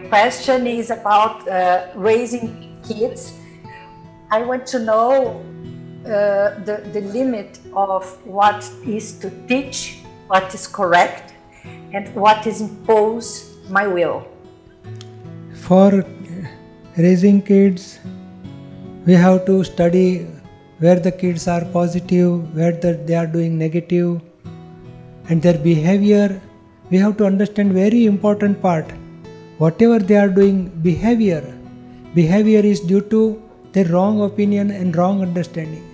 question is about uh, raising kids. I want to know uh, the, the limit of what is to teach, what is correct, and what is impose my will. For raising kids, we have to study where the kids are positive, where the, they are doing negative, and their behavior. We have to understand very important part. Whatever they are doing, behavior, behavior is due to their wrong opinion and wrong understanding.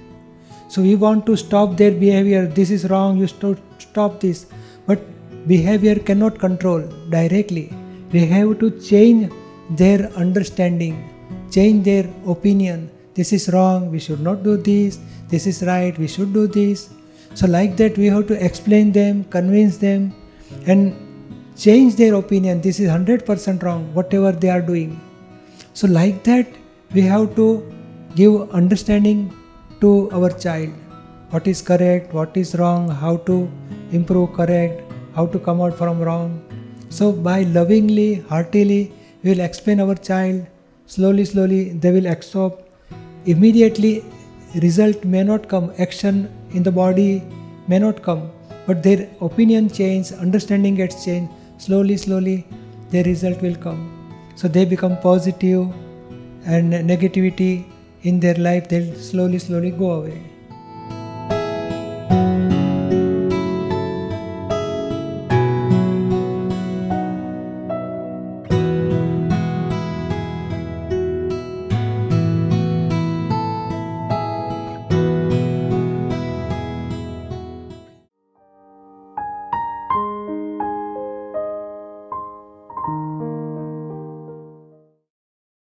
So we want to stop their behavior. This is wrong. You st- stop this. But behavior cannot control directly. We have to change their understanding, change their opinion. This is wrong. We should not do this. This is right. We should do this. So like that, we have to explain them, convince them, and change their opinion. This is hundred percent wrong. Whatever they are doing. So like that, we have to give understanding to our child what is correct what is wrong how to improve correct how to come out from wrong so by lovingly heartily we will explain our child slowly slowly they will absorb immediately result may not come action in the body may not come but their opinion change understanding gets changed slowly slowly their result will come. So they become positive and negativity in their life they'll slowly slowly go away